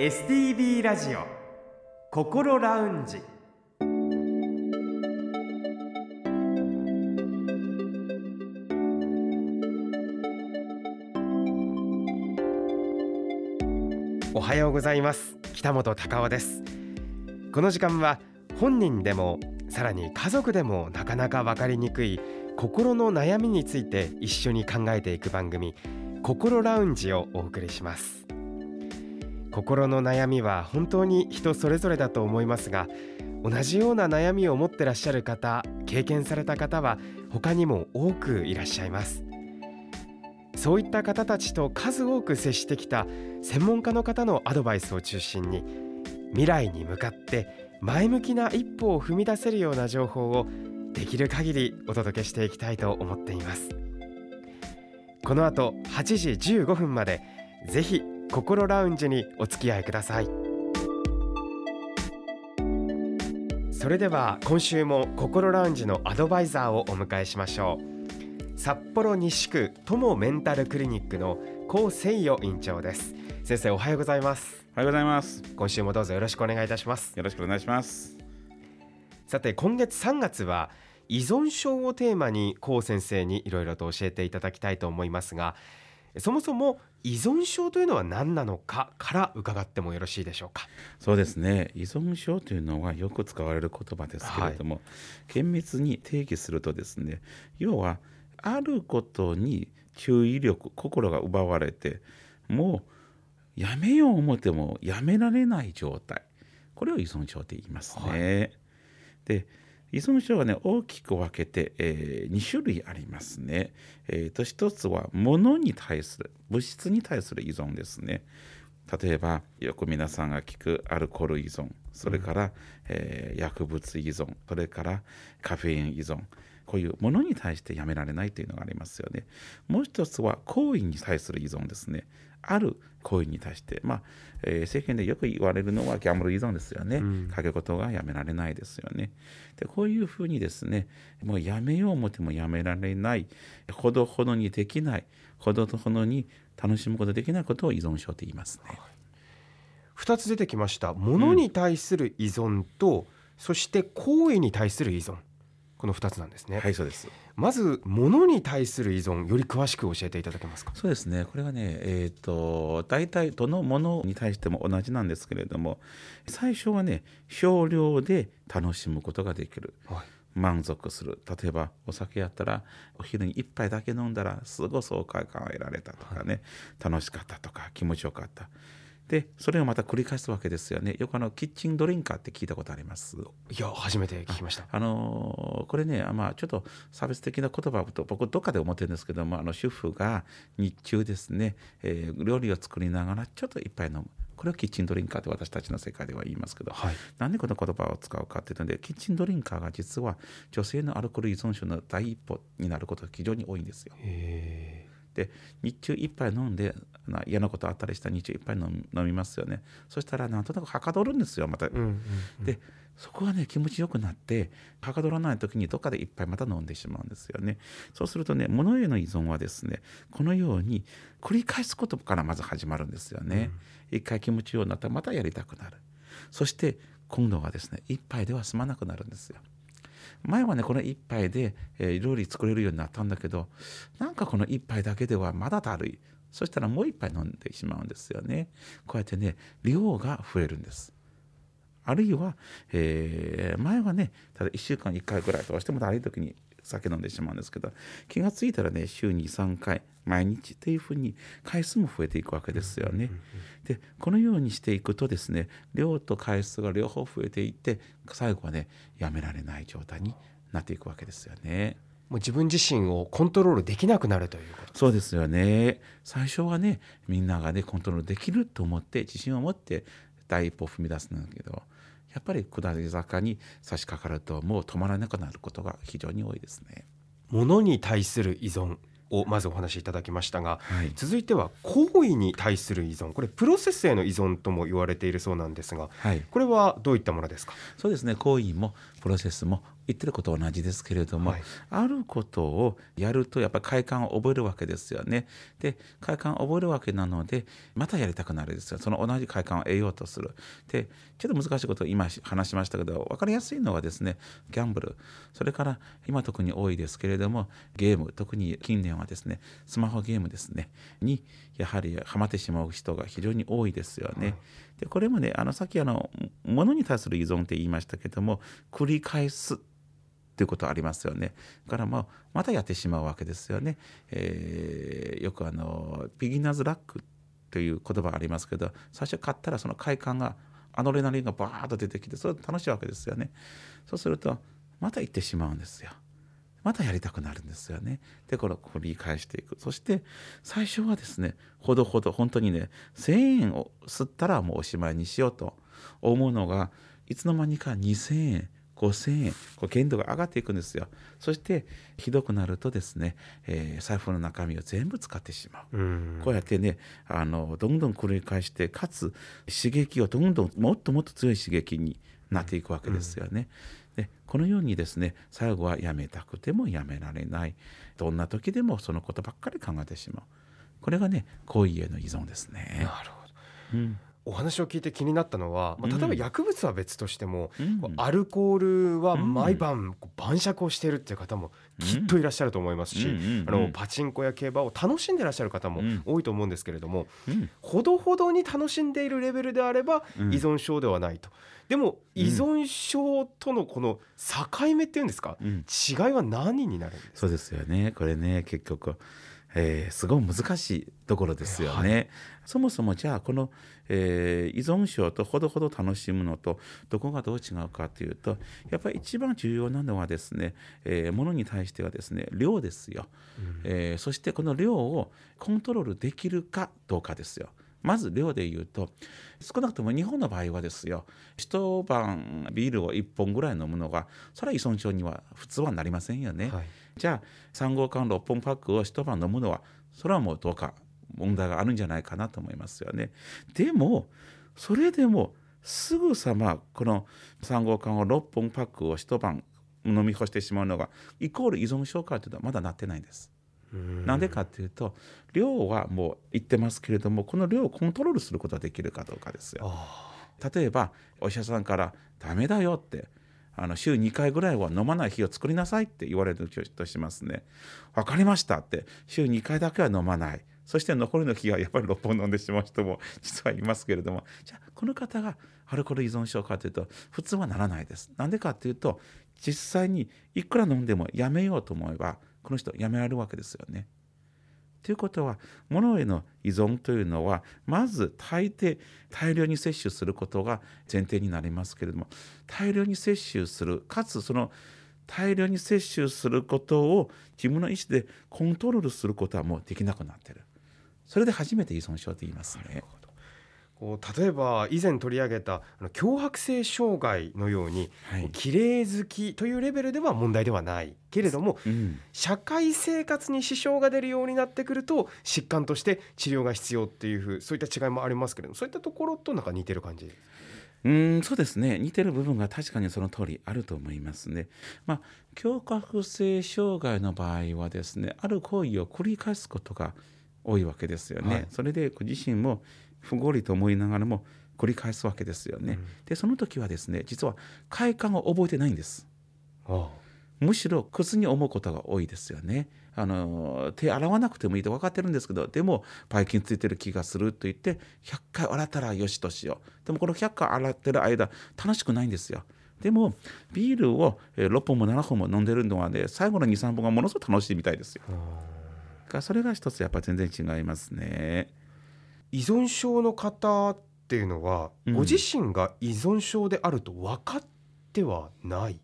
STB ラジオ心ラウンジ。おはようございます。北本孝夫です。この時間は本人でもさらに家族でもなかなか分かりにくい心の悩みについて一緒に考えていく番組心ラウンジをお送りします。心の悩みは本当に人それぞれだと思いますが同じような悩みを持ってらっしゃる方経験された方は他にも多くいらっしゃいます。そういった方たちと数多く接してきた専門家の方のアドバイスを中心に未来に向かって前向きな一歩を踏み出せるような情報をできる限りお届けしていきたいと思っています。この後8時15分までぜひ心ラウンジにお付き合いください。それでは今週も心ラウンジのアドバイザーをお迎えしましょう。札幌西区友メンタルクリニックの高誠代院長です。先生おはようございます。おはようございます。今週もどうぞよろしくお願いいたします。よろしくお願いします。さて今月3月は依存症をテーマに高先生にいろいろと教えていただきたいと思いますがそもそも依存症というのは何なのかから伺ってもよろしいでしょうか？そうですね。依存症というのはよく使われる言葉ですけれども、厳密に定義するとですね、要はあることに注意力、心が奪われて、もうやめよう思ってもやめられない状態。これを依存症って言いますね。で、依存症はね大きく分けて、え2種類ありますね。えーと一つは物に対する物質に対する依存ですね。例えばよく皆さんが聞くアルコール依存それから、えー薬物依存それからカフェイン依存こういうものに対してやめられないというのがありますよね。もう一つは行為に対する依存ですね。ある行為に対して、まあえー世間でよく言われるのはギャンブル依存ですよね。うんかけ事がやめられないですよね。でこういうふうにですねもうやめよう思ってもやめられないほどほどにできないほどほどに楽しむことができないことを依存症と言いますね。2つ出てきました物に対する依存と、そして行為に対する依存この2つなんですね、はいそうです。まず物に対する依存より詳しく教えていただけますか？そうですね。これはねえっ、と大体どのものに対しても同じなんですけれども最初はね少量で楽しむことができる。はい。満足する。例えばお酒やったらお昼に一杯だけ飲んだらすごい爽快感を得られたとかね、楽しかったとか気持ちよかったでそれをまた繰り返すわけですよね。よくあのキッチンドリンカーって聞いたことあります？いや初めて聞きました。あのーこれね、まあ、ちょっと差別的な言葉と僕どっかで思ってるんですけどもあの主婦が日中ですね、えー料理を作りながらちょっと一杯飲む。これをキッチンドリンカーって私たちの世界では言いますけど、はい。なんでこの言葉を使うかっていうのでキッチンドリンカーが実は女性のアルコール依存症の第一歩になることが非常に多いんですよ。へで日中一杯飲んでな嫌なことあったりしたら日中一杯飲み飲みますよねそしたらなんとなくはかどるんですよまた。ーうんうんうんでそこがね気持ちよくなってはかどらない時にどっかで一杯また飲んでしまうんですよね。そうするとね物への依存はですねこのように繰り返すことからまず始まるんですよね。一回気持ちようになったらまたやりたくなる。そして今度はですね一杯では済まなくなるんですよ。前はねこの一杯で、えー料理作れるようになったんだけどなんかこの一杯だけではまだだるい。そしたらもう一杯飲んでしまうんですよね。こうやってね量が増えるんです。あるいは、えー前はねただ1週間1回ぐらいどうしてもだるい時に酒飲んでしまうんですけど気がついたらね週に3回毎日っていうふうに回数も増えていくわけですよね。でこのようにしていくとですね量と回数が両方増えていって最後はねやめられない状態になっていくわけですよね。もう自分自身をコントロールできなくなるということそうですよね最初はねみんながねコントロールできると思って自信を持って第一歩踏み出すんだけどやっぱり下り坂に差し掛かるともう止まらなくなることが非常に多いですね。物に対する依存をまずお話しいただきましたがはい、続いては行為に対する依存。これプロセスへの依存とも言われているそうなんですがはい、これはどういったものですか？そうですね。行為もプロセスも言ってることは同じですけれども、はい。あることをやるとやっぱり快感を覚えるわけですよね。で快感を覚えるわけなのでまたやりたくなるですよ。その同じ快感を得ようとする。でちょっと難しいことを今話しましたけど分かりやすいのはですねギャンブル。それから今特に多いですけれどもゲーム。特に近年はですねスマホゲームですね。にやはりハマってしまう人が非常に多いですよね。でこれもねあのさっきあの物に対する依存って言いましたけども繰り返すということはありますよね。だからまあまたやってしまうわけですよね。えーよくあのビギナーズラックという言葉がありますけど最初買ったらその快感がアドレナリンがバーッと出てきてそれ楽しいわけですよね。そうするとまた行ってしまうんですよ。またやりたくなるんですよね。でこれを繰り返していく。そして最初はですねほどほど本当にね1,000円を吸ったらもうおしまいにしようと思うのがいつの間にか2,000円5,000円こう限度が上がっていくんですよ。そしてひどくなるとですね、えー財布の中身を全部使ってしまう。うんこうやってねあのどんどん繰り返してかつ刺激をどんどんもっともっと強い刺激になっていくわけですよね。でこのようにですね最後はやめたくてもやめられないどんな時でもそのことばっかり考えてしまうこれがね行為への依存ですね。なるほどうんお話を聞いて気になったのは、まあ、例えばうん薬物は別としても、うん。アルコールは毎晩晩酌をしているっていう方もきっといらっしゃると思いますし、あのパチンコや競馬を楽しんでらっしゃる方もうん。多いと思うんですけれども、うん。ほどほどに楽しんでいるレベルであればうん。依存症ではないと、でもうん。依存症とのこの境目っていうんですか、うん違いは何になるんですかそうですよねこれね結局、えーすごい難しいところですよね。そもそもじゃあこの、えー依存症とほどほど楽しむのとどこがどう違うかというとやっぱり一番重要なのはですね、えー物に対してはですね量ですよ、えーそしてこの量をコントロールできるかどうかですよ。まず量で言うと少なくとも日本の場合はですよ一晩ビールを1本ぐらい飲むのがそれは依存症には普通はなりませんよね。はいじゃあ3号缶6本パックを一晩飲むのはそれはもうどうか問題があるんじゃないかなと思いますよね。でもそれでもすぐさまこの3号缶を6本パックを一晩飲み干してしまうのがイコール依存症かというのはまだなってないんです。うんなんでかっていうと量はもう言ってますけれどもこの量をコントロールすることができるかどうかですよ。あ例えばお医者さんから「ダメだよ」ってあの週2回ぐらいは飲まない日を作りなさいって言われるとしますね。分かりましたって週2回だけは飲まないそして残りの日はやっぱり6本飲んでしまう人も 実はいますけれどもじゃあこの方がアルコール依存症かというと普通はならないです。なんでかっていうと実際にいくら飲んでもやめようと思えばこの人やめられるわけですよね。ということは物への依存というのはまず大抵大量に摂取することが前提になりますけれども大量に摂取するかつその大量に摂取することを自分の意思でコントロールすることはもうできなくなってるそれで初めて依存症と言いますね。例えば以前取り上げた強迫性障害のように、はい。綺麗好きというレベルでは問題ではないけれどもうん。社会生活に支障が出るようになってくると疾患として治療が必要っていうふうそういった違いもありますけれどもそういったところとなんか似てる感じ？うんそうですね。似てる部分が確かにその通りあると思いますね。まあ強迫性障害の場合はですねある行為を繰り返すことが多いわけですよね。はいそれでご自身も不合理と思いながらも繰り返すわけですよね。うんでその時はですね実は快感を覚えてないんです。あむしろ苦痛に思うことが多いですよね。あの手洗わなくてもいいと分かってるんですけどでもばい菌ついてる気がすると言って100回洗ったらよしとしようでもこの100回洗ってる間楽しくないんですよでもビールをえー6本も7本も飲んでるのはね最後の23本がものすごく楽しいみたいですよからそれが一つやっぱ全然違いますね。依存症の方っていうのは、うん。ご自身が依存症であると分かってはない、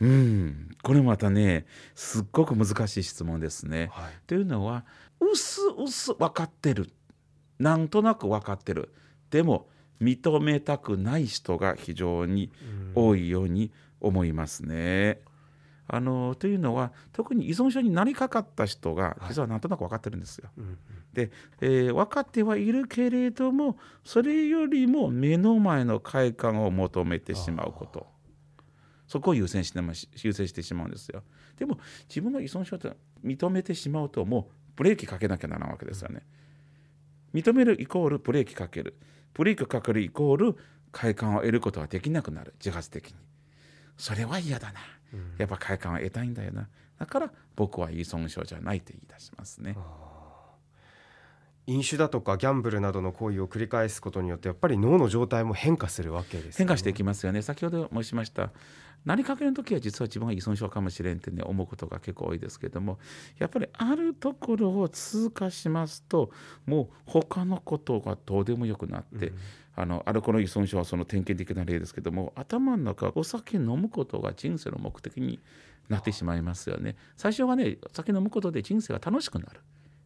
うん。これまたねすっごく難しい質問ですね。はい。というのはうすうす分かってる。なんとなく分かってる。でも認めたくない人が非常に多いように思いますね。あのというのは特に依存症になりかかった人が実はなんとなく分かってるんですよ。うんうん。で、えー分かってはいるけれどもそれよりも目の前の快感を求めてしまうこと。そこを優先して優先してしまうんですよ。でも自分が依存症と認めてしまうともうブレーキかけなきゃならないわけですよね。認めるイコールブレーキかける。ブレーキかけるイコール快感を得ることができなくなる。自発的に。それは嫌だな、やっぱ快感を得たいんだよな。だから僕は依存症じゃないと言い出しますね。飲酒だとかギャンブルなどの行為を繰り返すことによってやっぱり脳の状態も変化するわけです、ね、変化していきますよね。先ほど申しました。なりかけの時は実は自分が依存症かもしれんってね思うことが結構多いですけどもやっぱりあるところを通過しますともう他のことがどうでもよくなって、うん、あのアルコール依存症はその典型的な例ですけども頭の中お酒飲むことが人生の目的になってしまいますよね。最初はね酒飲むことで人生が楽しくなる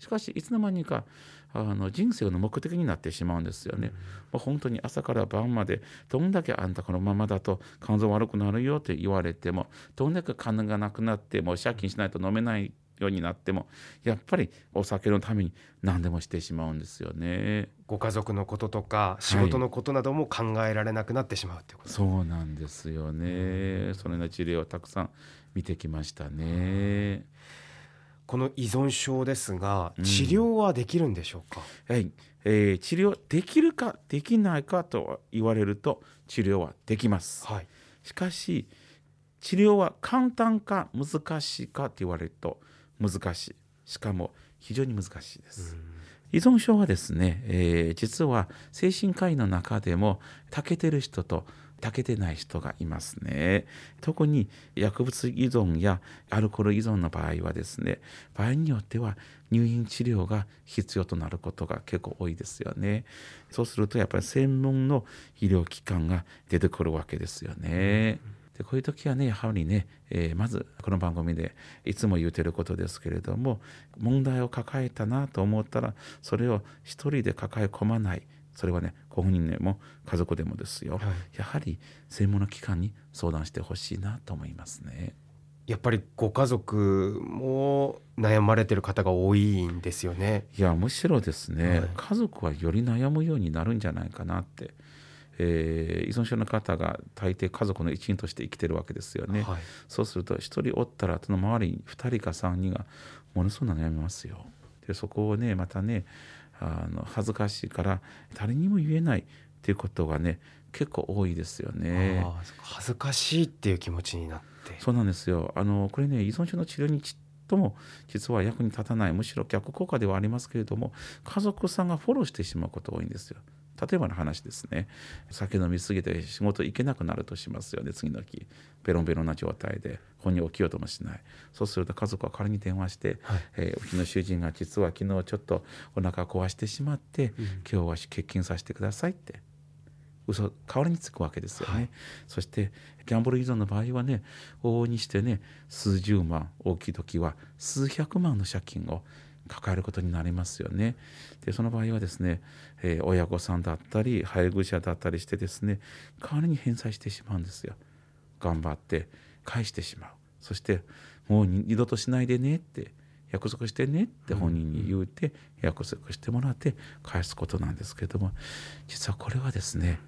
しかしいつの間にかあの人生の目的になってしまうんですよね。もう本当に朝から晩までどんだけあんたこのままだと肝臓悪くなるよって言われてもどんだけ金がなくなってもう借金しないと飲めないようになってもやっぱりお酒のために何でもしてしまうんですよね。ご家族のこととか仕事のことなども考えられなくなってしまうってこと、はい、そうなんですよね。そのような事例をたくさん見てきましたね。この依存症ですが治療はできるんでしょうか、うん、はい。えー、治療できるかできないかと言われると治療はできます、はい、しかし治療は簡単か難しいかと言われると難しい。しかも非常に難しいです、依存症はですね、えー、実は精神科医の中でも長けてる人とたけてない人がいますね。特に薬物依存やアルコール依存の場合はですね、場合によっては入院治療が必要となることが結構多いですよね。そうするとやっぱり専門の医療機関が出てくるわけですよね。でこういう時はねやはりね、えー、まずこの番組でいつも言うてることですけれども問題を抱えたなと思ったらそれを一人で抱え込まないそれはねご本人でも家族でもですよ、はい、やはり専門の機関に相談してほしいなと思いますね。やっぱりご家族も悩まれてる方が多いんですよね。いやむしろですね、はい、家族はより悩むようになるんじゃないかなって。えー、依存症の方が大抵家族の一員として生きてるわけですよね、はい、そうすると1人おったらその周りに2人か3人がものすごく悩みますよでそこをねまたねあの恥ずかしいから誰にも言えないっていうことがね結構多いですよね。恥ずかしいっていう気持ちになってそうなんですよあのこれね依存症の治療にちっとも実は役に立たないむしろ逆効果ではありますけれども家族さんがフォローしてしまうことが多いんですよ。例えばの話ですね。酒飲みすぎて仕事行けなくなるとしますよね。次の日。ベロンベロンな状態で。本人起きようともしない。そうすると家族は仮に電話して、はい、えー、うちの主人が実は昨日ちょっとお腹壊してしまって、うん、今日は欠勤させてくださいって。嘘代わりにつくわけですよね、はい、そしてギャンブル依存の場合はね往々にしてね数十万大きい時は数百万の借金を抱えることになりますよね。でその場合はですね、えー、親御さんだったり配偶者だったりしてですね代わりに返済してしまうんですよ。頑張って返してしまうそしてもう二度としないでねって約束してねって本人に言うて約束してもらって返すことなんですけれども実はこれはですね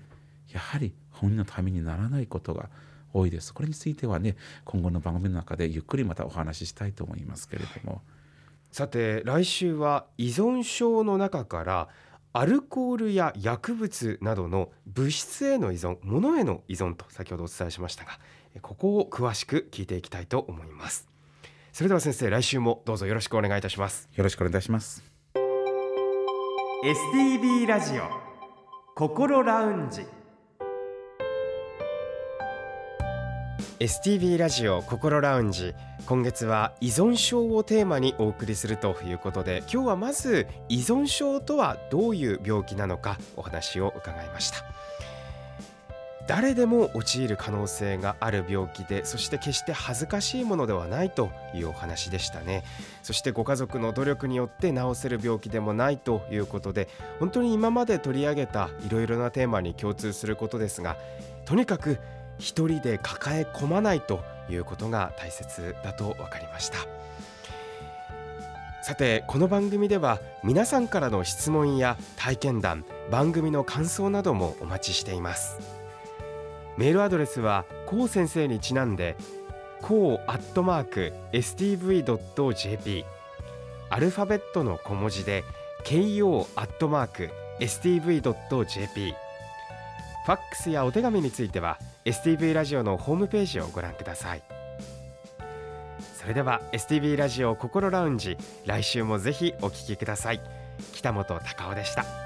やはり本人のためにならないことが多いです。これについてはね今後の番組の中でゆっくりまたお話ししたいと思いますけれども。さて来週は依存症の中からアルコールや薬物などの物質への依存物への依存と先ほどお伝えしましたがここを詳しく聞いていきたいと思います。それでは先生来週もどうぞよろしくお願いいたします。よろしくお願いいたします。STB ラジオ心ラウンジ STB ラジオ心ラウンジ。今月は依存症をテーマにお送りするということで今日はまず依存症とはどういう病気なのかお話を伺いました。誰でも陥る可能性がある病気でそして決して恥ずかしいものではないというお話でしたね。そしてご家族の努力によって治せる病気でもないということで本当に今まで取り上げたいろいろなテーマに共通することですがとにかく一人で抱え込まないということが大切だと分かりました。さてこの番組では皆さんからの質問や体験談番組の感想などもお待ちしています。メールアドレスはこう先生にちなんでこうアットマーク stv.jp アルファベットの小文字で ko アットマーク stv.jp ファックスやお手紙については STV ラジオのホームページをご覧ください。それでは STV ラジオ心ラウンジ来週もぜひお聞きください。北本隆夫でした。